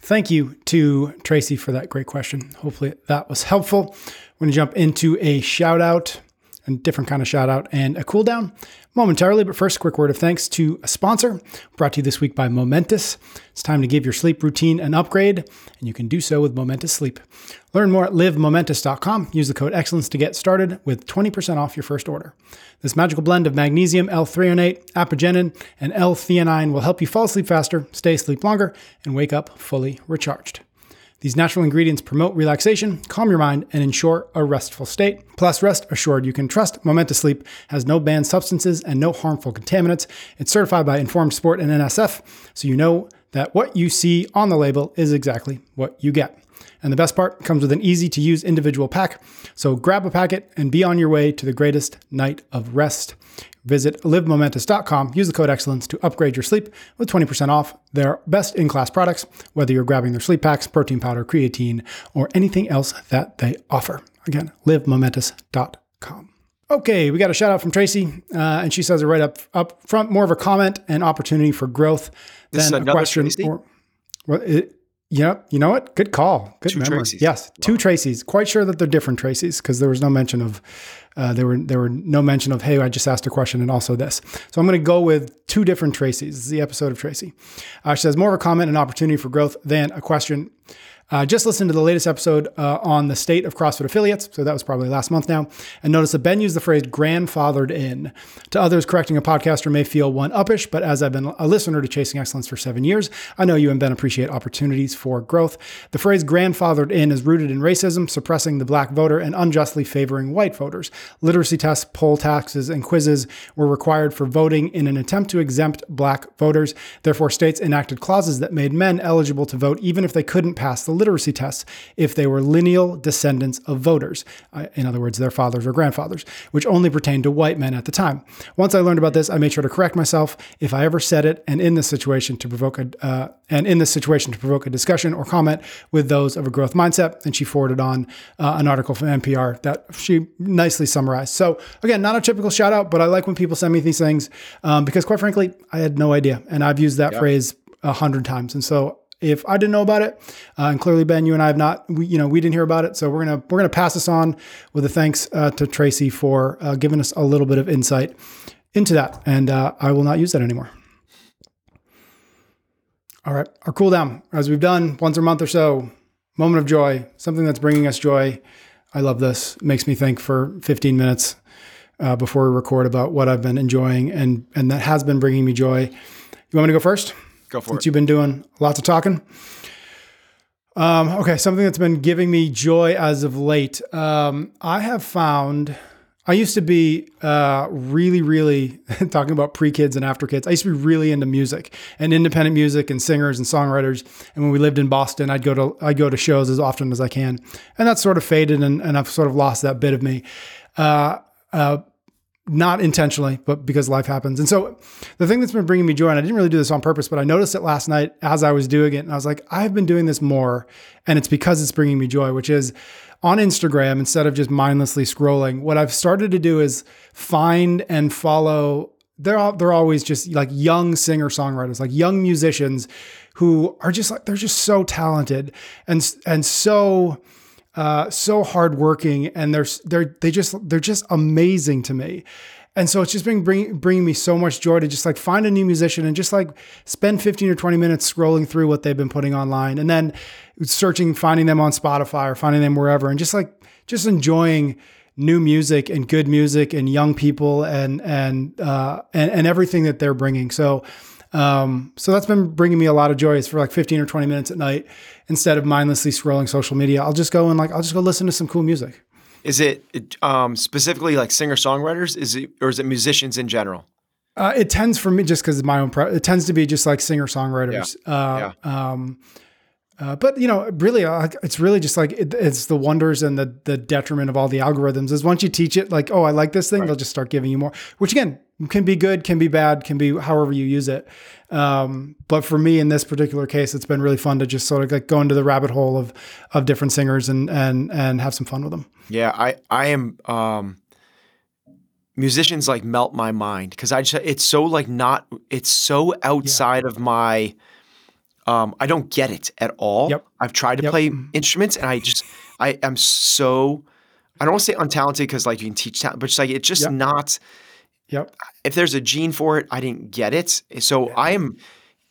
Thank you to Tracy for that great question. Hopefully that was helpful. We're going to jump into a shout out, a different kind of shout out, and a cool down momentarily. But first, a quick word of thanks to a sponsor brought to you this week by Momentous. It's time to give your sleep routine an upgrade, and you can do so with Momentous Sleep. Learn more at livemomentous.com. Use the code excellence to get started with 20% off your first order. This magical blend of magnesium, L-threonate, apigenin, and L-theanine will help you fall asleep faster, stay asleep longer, and wake up fully recharged. These natural ingredients promote relaxation, calm your mind, and ensure a restful state. Plus, rest assured you can trust Momentous Sleep has no banned substances and no harmful contaminants. It's certified by Informed Sport and NSF, so you know that what you see on the label is exactly what you get. And the best part comes with an easy to use individual pack. So grab a packet and be on your way to the greatest night of rest. Visit livemomentous.com. Use the code excellence to upgrade your sleep with 20% off their best in class products, whether you're grabbing their sleep packs, protein powder, creatine, or anything else that they offer. Again, livemomentous.com. Okay, we got a shout out from Tracy, uh, and she says it right up up front, more of a comment and opportunity for growth This is than a question. Tracy? Or, well, it, Yep. You know what? Good call. Good Two memory. Tracys. Yes, two Tracys. Quite sure that they're different Tracys because there was no mention of uh, there were there were no mention of hey I just asked a question and also this. So I'm going to go with two different Tracys. This is the episode of Tracy. Uh, she says more of a comment and opportunity for growth than a question. Uh, just listened to the latest episode uh, on the state of CrossFit affiliates. So that was probably last month now. And notice that Ben used the phrase grandfathered in. To others, correcting a podcaster may feel one uppish, but as I've been a listener to Chasing Excellence for seven years, I know you and Ben appreciate opportunities for growth. The phrase grandfathered in is rooted in racism, suppressing the black voter, and unjustly favoring white voters. Literacy tests, poll taxes, and quizzes were required for voting in an attempt to exempt black voters. Therefore, states enacted clauses that made men eligible to vote even if they couldn't pass the literacy tests if they were lineal descendants of voters. Uh, in other words, their fathers or grandfathers, which only pertained to white men at the time. Once I learned about this, I made sure to correct myself if I ever said it, and in this situation to provoke a uh, and in this situation to provoke a discussion or comment with those of a growth mindset. And she forwarded on uh, an article from NPR that she nicely summarized. So again, not a typical shout out, but I like when people send me these things um, because quite frankly, I had no idea, and I've used that yep. phrase a hundred times, and so if I didn't know about it, uh, and clearly Ben, you and I have not, we, you know, we didn't hear about it, so we're gonna we're gonna pass this on with a thanks uh, to Tracy for uh, giving us a little bit of insight into that, and uh, I will not use that anymore. All right, our cool down, as we've done once a month or so, moment of joy, something that's bringing us joy. I love this. It makes me think for 15 minutes uh, before we record about what I've been enjoying and and that has been bringing me joy. You want me to go first? Go for Since it. you've been doing lots of talking. Um, okay, something that's been giving me joy as of late. Um, I have found I used to be uh, really, really talking about pre kids and after kids. I used to be really into music and independent music and singers and songwriters. And when we lived in Boston, I'd go to I'd go to shows as often as I can, and that sort of faded, and, and I've sort of lost that bit of me. Uh, uh, not intentionally, but because life happens. And so the thing that's been bringing me joy, and I didn't really do this on purpose, but I noticed it last night as I was doing it. And I was like, I've been doing this more. And it's because it's bringing me joy, which is on Instagram, instead of just mindlessly scrolling, what I've started to do is find and follow. They're, all, they're always just like young singer songwriters, like young musicians who are just like, they're just so talented and, and so, uh, so hardworking, and they're they're they just they're just amazing to me. And so it's just been bring, bringing me so much joy to just like find a new musician and just like spend 15 or 20 minutes scrolling through what they've been putting online and then searching, finding them on Spotify or finding them wherever and just like, just enjoying new music and good music and young people and, and, uh, and, and everything that they're bringing. So, um, so that's been bringing me a lot of joy. It's for like 15 or 20 minutes at night instead of mindlessly scrolling social media. I'll just go and like, I'll just go listen to some cool music. Is it um, specifically like singer songwriters? Is it or is it musicians in general? Uh, it tends for me just because my own. Pre- it tends to be just like singer songwriters. Yeah. Uh, yeah. Um, uh, but you know, really, uh, it's really just like it, it's the wonders and the the detriment of all the algorithms. Is once you teach it, like, oh, I like this thing, right. they'll just start giving you more. Which again, can be good, can be bad, can be however you use it. Um, but for me, in this particular case, it's been really fun to just sort of like go into the rabbit hole of of different singers and and and have some fun with them. Yeah, I I am. Um, musicians like melt my mind because I just it's so like not it's so outside yeah. of my. Um, I don't get it at all. Yep. I've tried to yep. play instruments and I just I am so I don't want to say untalented because like you can teach talent, but just like it's just yep. not Yep. If there's a gene for it, I didn't get it. So yeah. I am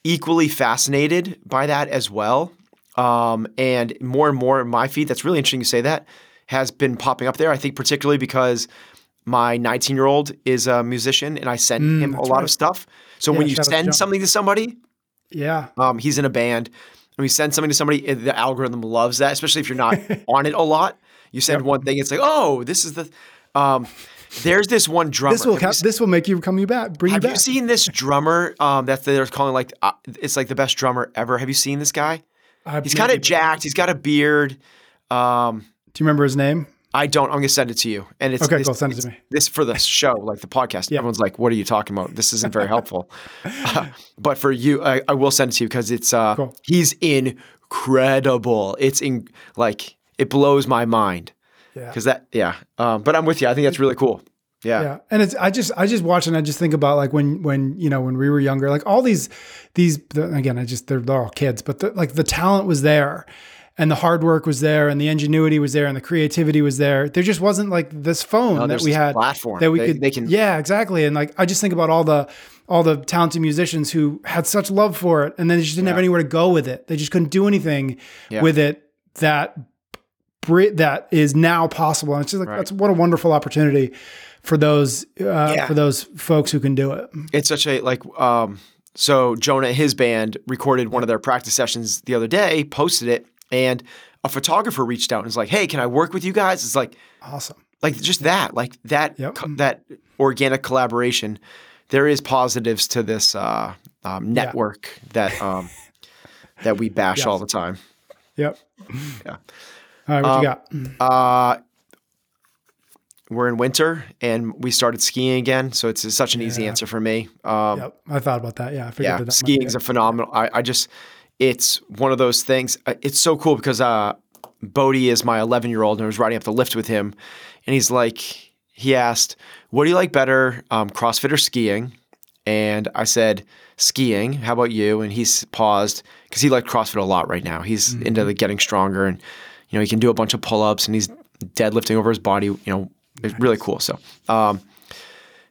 equally fascinated by that as well. Um, and more and more in my feed, that's really interesting you say that, has been popping up there. I think particularly because my 19 year old is a musician and I send mm, him a lot right. of stuff. So yeah, when you send something to somebody, yeah, um, he's in a band. And we send something to somebody, the algorithm loves that, especially if you're not on it a lot. You send yep. one thing, it's like, oh, this is the. Um, there's this one drummer. This will this will make you come you back. Bring have you back. You seen this drummer? Um, that they're calling like uh, it's like the best drummer ever. Have you seen this guy? I've he's kind of jacked. He's got a beard. Um, Do you remember his name? I don't. I'm gonna send it to you. And it's okay. This, go send it to me. This for the show, like the podcast. Yeah. Everyone's like, "What are you talking about? This isn't very helpful." uh, but for you, I, I, will send it to you because it's. Uh, cool. He's incredible. It's in like it blows my mind. Yeah. Because that, yeah. Um, but I'm with you. I think that's really cool. Yeah. Yeah. And it's, I just, I just watch and I just think about like when, when, you know, when we were younger, like all these, these, again, I just, they're, they're all kids, but the, like the talent was there and the hard work was there and the ingenuity was there and the creativity was there. There just wasn't like this phone no, that we had platform that we they, could, they can, yeah, exactly. And like, I just think about all the, all the talented musicians who had such love for it and then they just didn't yeah. have anywhere to go with it. They just couldn't do anything yeah. with it that that is now possible. And it's just like Right. that's what a wonderful opportunity for those uh, Yeah. for those folks who can do it. it's such a like um so Jonah and his band recorded one of their practice sessions the other day, posted it, and a photographer reached out and was like, "Hey, can I work with you guys?" It's like Awesome. like just that, like that Yep. co- that organic collaboration. There is positives to this uh, um, network that um, that we bash all the time. Yep. Yeah. All right, what you got? Uh, we're in winter and we started skiing again, so it's such an easy answer for me. Um, Yep. I thought about that. Yeah, I figured yeah, that. be skiing's a phenomenal. I, I just, it's one of those things. uh, It's so cool because uh, Bodie is my 11 year old, and I was riding up the lift with him, and he's like, he asked, "What do you like better, um, CrossFit or skiing?" And I said, "Skiing. How about you?" And he's paused because he liked CrossFit a lot right now. He's Mm-hmm. into the getting stronger, and you know he can do a bunch of pull ups, and he's deadlifting over his body. You know, it's really cool. So. Um,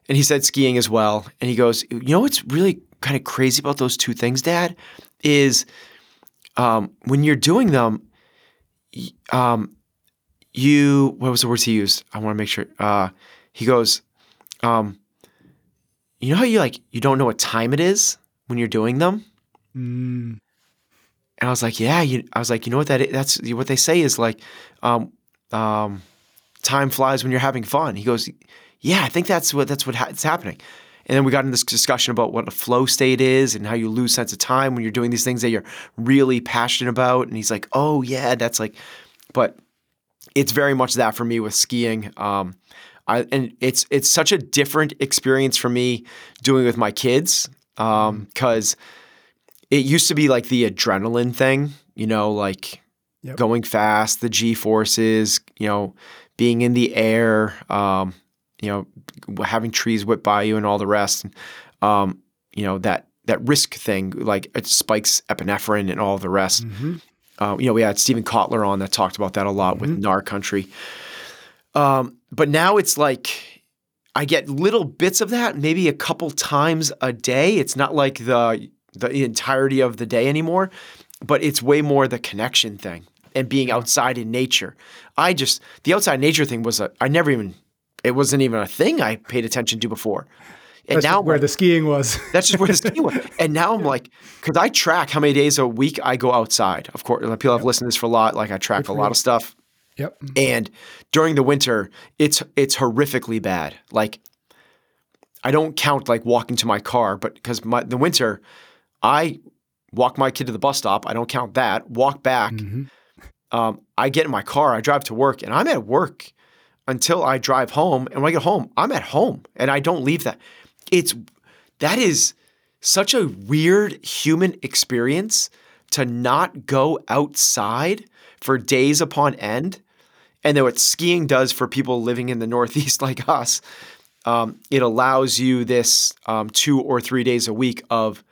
and he said skiing as well. And he goes, you know what's really kind of crazy about those two things, Dad, is um, when you're doing them, um, you what was the words he used? I want to make sure. Uh, he goes, um, you know how you like you don't know what time it is when you're doing them. Mm, And I was like, yeah. You, I was like, you know what that is? That's what they say is like, um, um, time flies when you're having fun. He goes, yeah, I think that's what that's what ha- it's happening. And then we got into this discussion about what a flow state is and how you lose sense of time when you're doing these things that you're really passionate about. And he's like, oh yeah, that's like, but it's very much that for me with skiing. Um, I, and it's it's such a different experience for me doing it with my kids because it used to be like the adrenaline thing, you know, like Yep. going fast, the G forces, you know, being in the air, um, you know, having trees whip by you and all the rest. And, um, you know, that that risk thing, like it spikes epinephrine and all the rest. mhm. Uh, you know, we had Steven Kotler on that talked about that a lot with NAR Country. Um, but now it's like I get little bits of that, maybe a couple times a day. It's not like the the entirety of the day anymore, but it's way more the connection thing and being outside in nature. I just the outside nature thing was a I never even it wasn't even a thing I paid attention to before. And That's now just where the skiing was. that's just where the skiing was. And now I'm like, because I track how many days a week I go outside. Of course, people have listened to this for a lot. Like I track a lot of stuff. yep. And during the winter, it's it's horrifically bad. Like I don't count like walking to my car, but because my the winter, I walk my kid to the bus stop. I don't count that. Walk back. Mhm. Um, I get in my car. I drive to work, and I'm at work until I drive home. And when I get home, I'm at home, and I don't leave that. It's that is such a weird human experience to not go outside for days upon end. And then what skiing does for people living in the Northeast like us, um, it allows you this um, two or three days a week of,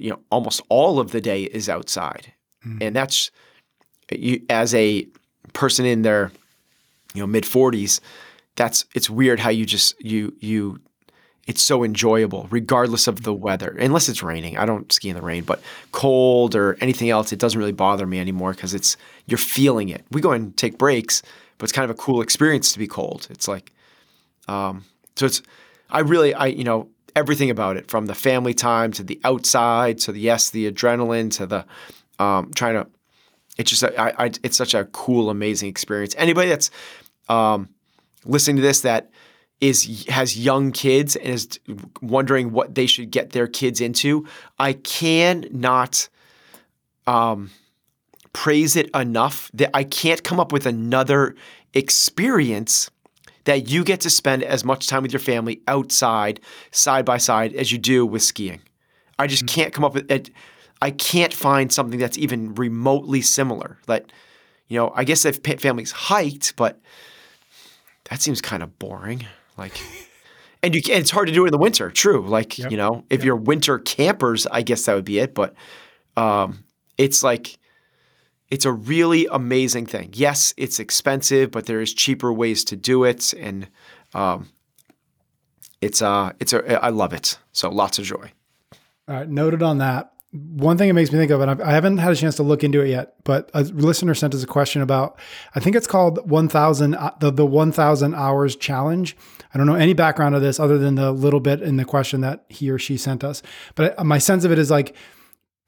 you know, almost all of the day is outside, and that's you as a person in their, you know, mid forties. That's it's weird how you just you you. It's so enjoyable, regardless of the weather, unless it's raining. I don't ski in the rain, but cold or anything else, it doesn't really bother me anymore because it's you're feeling it. We go and take breaks, but it's kind of a cool experience to be cold. It's like, um, so it's, I really, I, you know, everything about it from the family time to the outside to the, yes, the adrenaline to the, um, trying to, it's just, it's such a cool, amazing experience. Anybody that's, um, listening to this that is, has young kids and is wondering what they should get their kids into, I cannot, um, praise it enough that I can't come up with another experience that you get to spend as much time with your family outside, side by side, as you do with skiing. I just can't come up with it. I can't find something that's even remotely similar. That, you know, I guess if families hiked, but that seems kind of boring. Like, and you can, it's hard to do it in the winter. True. Like, Yep. you know, if you're winter campers, I guess that would be it. But um, it's like, it's a really amazing thing. Yes, it's expensive, but there is cheaper ways to do it, and um, it's uh, it's a I love it. So lots of joy. All right, noted on that. one thing it makes me think of, and I haven't had a chance to look into it yet, but a listener sent us a question about, I think it's called 1000, uh, the, the 1000 hours challenge. I don't know any background of this other than the little bit in the question that he or she sent us. But my sense of it is like,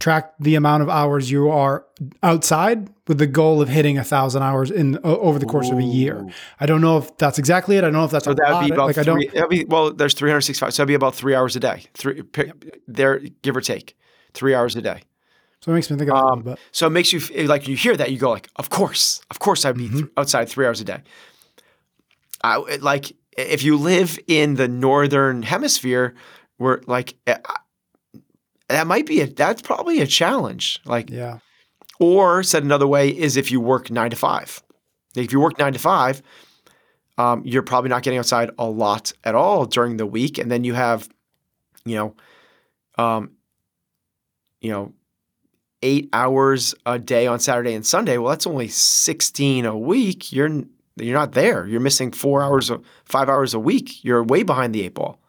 track the amount of hours you are outside with the goal of hitting a thousand hours in over the course Ooh. of a year. I don't know if that's exactly it. I don't know if that's so that would be about like three, I don't. Be, well, there's 365, so that'd be about three hours a day. Three yep. there, give or take, three hours a day. So it makes me think of um. So it makes you like you hear that you go like, of course, of course, I'd be mm-hmm. th- outside three hours a day. I like if you live in the northern hemisphere, where like eh, that might be a that's probably a challenge. Like yeah. Or said another way is if you work nine to five. If you work nine to five, um, you're probably not getting outside a lot at all during the week, and then you have, you know, um, you know, eight hours a day on Saturday and Sunday. Well, that's only sixteen a week. You're you're not there. You're missing four hours, of, five hours a week. You're way behind the eight ball.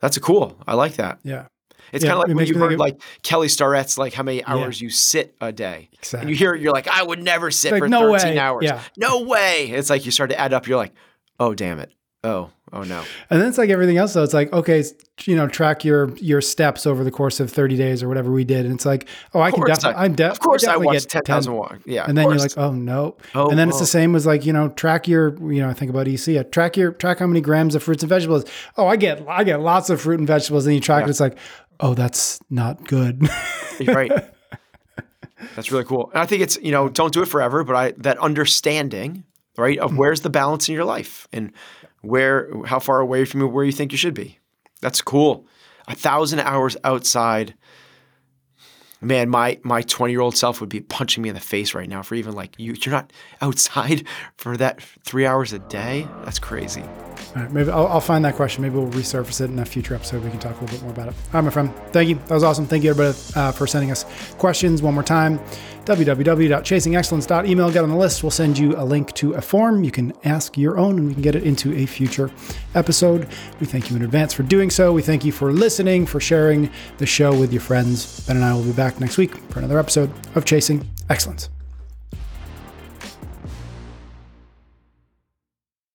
That's a cool. I like that. Yeah. It's yeah, kind of like when you heard like Kelly Starrett's like how many hours yeah. you sit a day. Exactly. And you hear it, you're like, I would never sit like, for no 13 way. hours. Yeah. No way. It's like you start to add up, you're like, oh damn it. Oh, oh no. And then it's like everything else though. It's like, okay, you know, track your your steps over the course of 30 days or whatever we did. And it's like, oh, I can definitely I'm de- Of course I, I watched 10,000 walk. Yeah. And then you're like, oh no. Oh, and then oh. it's the same as like, you know, track your, you know, I think about EC, track your track how many grams of fruits and vegetables. Oh, I get I get lots of fruit and vegetables. And you track yeah. it, it's like, oh, that's not good. right. That's really cool. And I think it's, you know, don't do it forever, but I that understanding, right, of mm-hmm. where's the balance in your life and where how far away from where you think you should be. That's cool. A thousand hours outside man, my my 20 year old self would be punching me in the face right now for even like you you're not outside for that three hours a day. That's crazy. All right, maybe I'll, I'll, find that question. Maybe we'll resurface it in a future episode. We can talk a little bit more about it. All right, my friend. Thank you. That was awesome. Thank you, everybody, uh, for sending us questions one more time www.chasingexcellence.email. Get on the list. We'll send you a link to a form. You can ask your own and we can get it into a future episode. We thank you in advance for doing so. We thank you for listening, for sharing the show with your friends. Ben and I will be back next week for another episode of Chasing Excellence.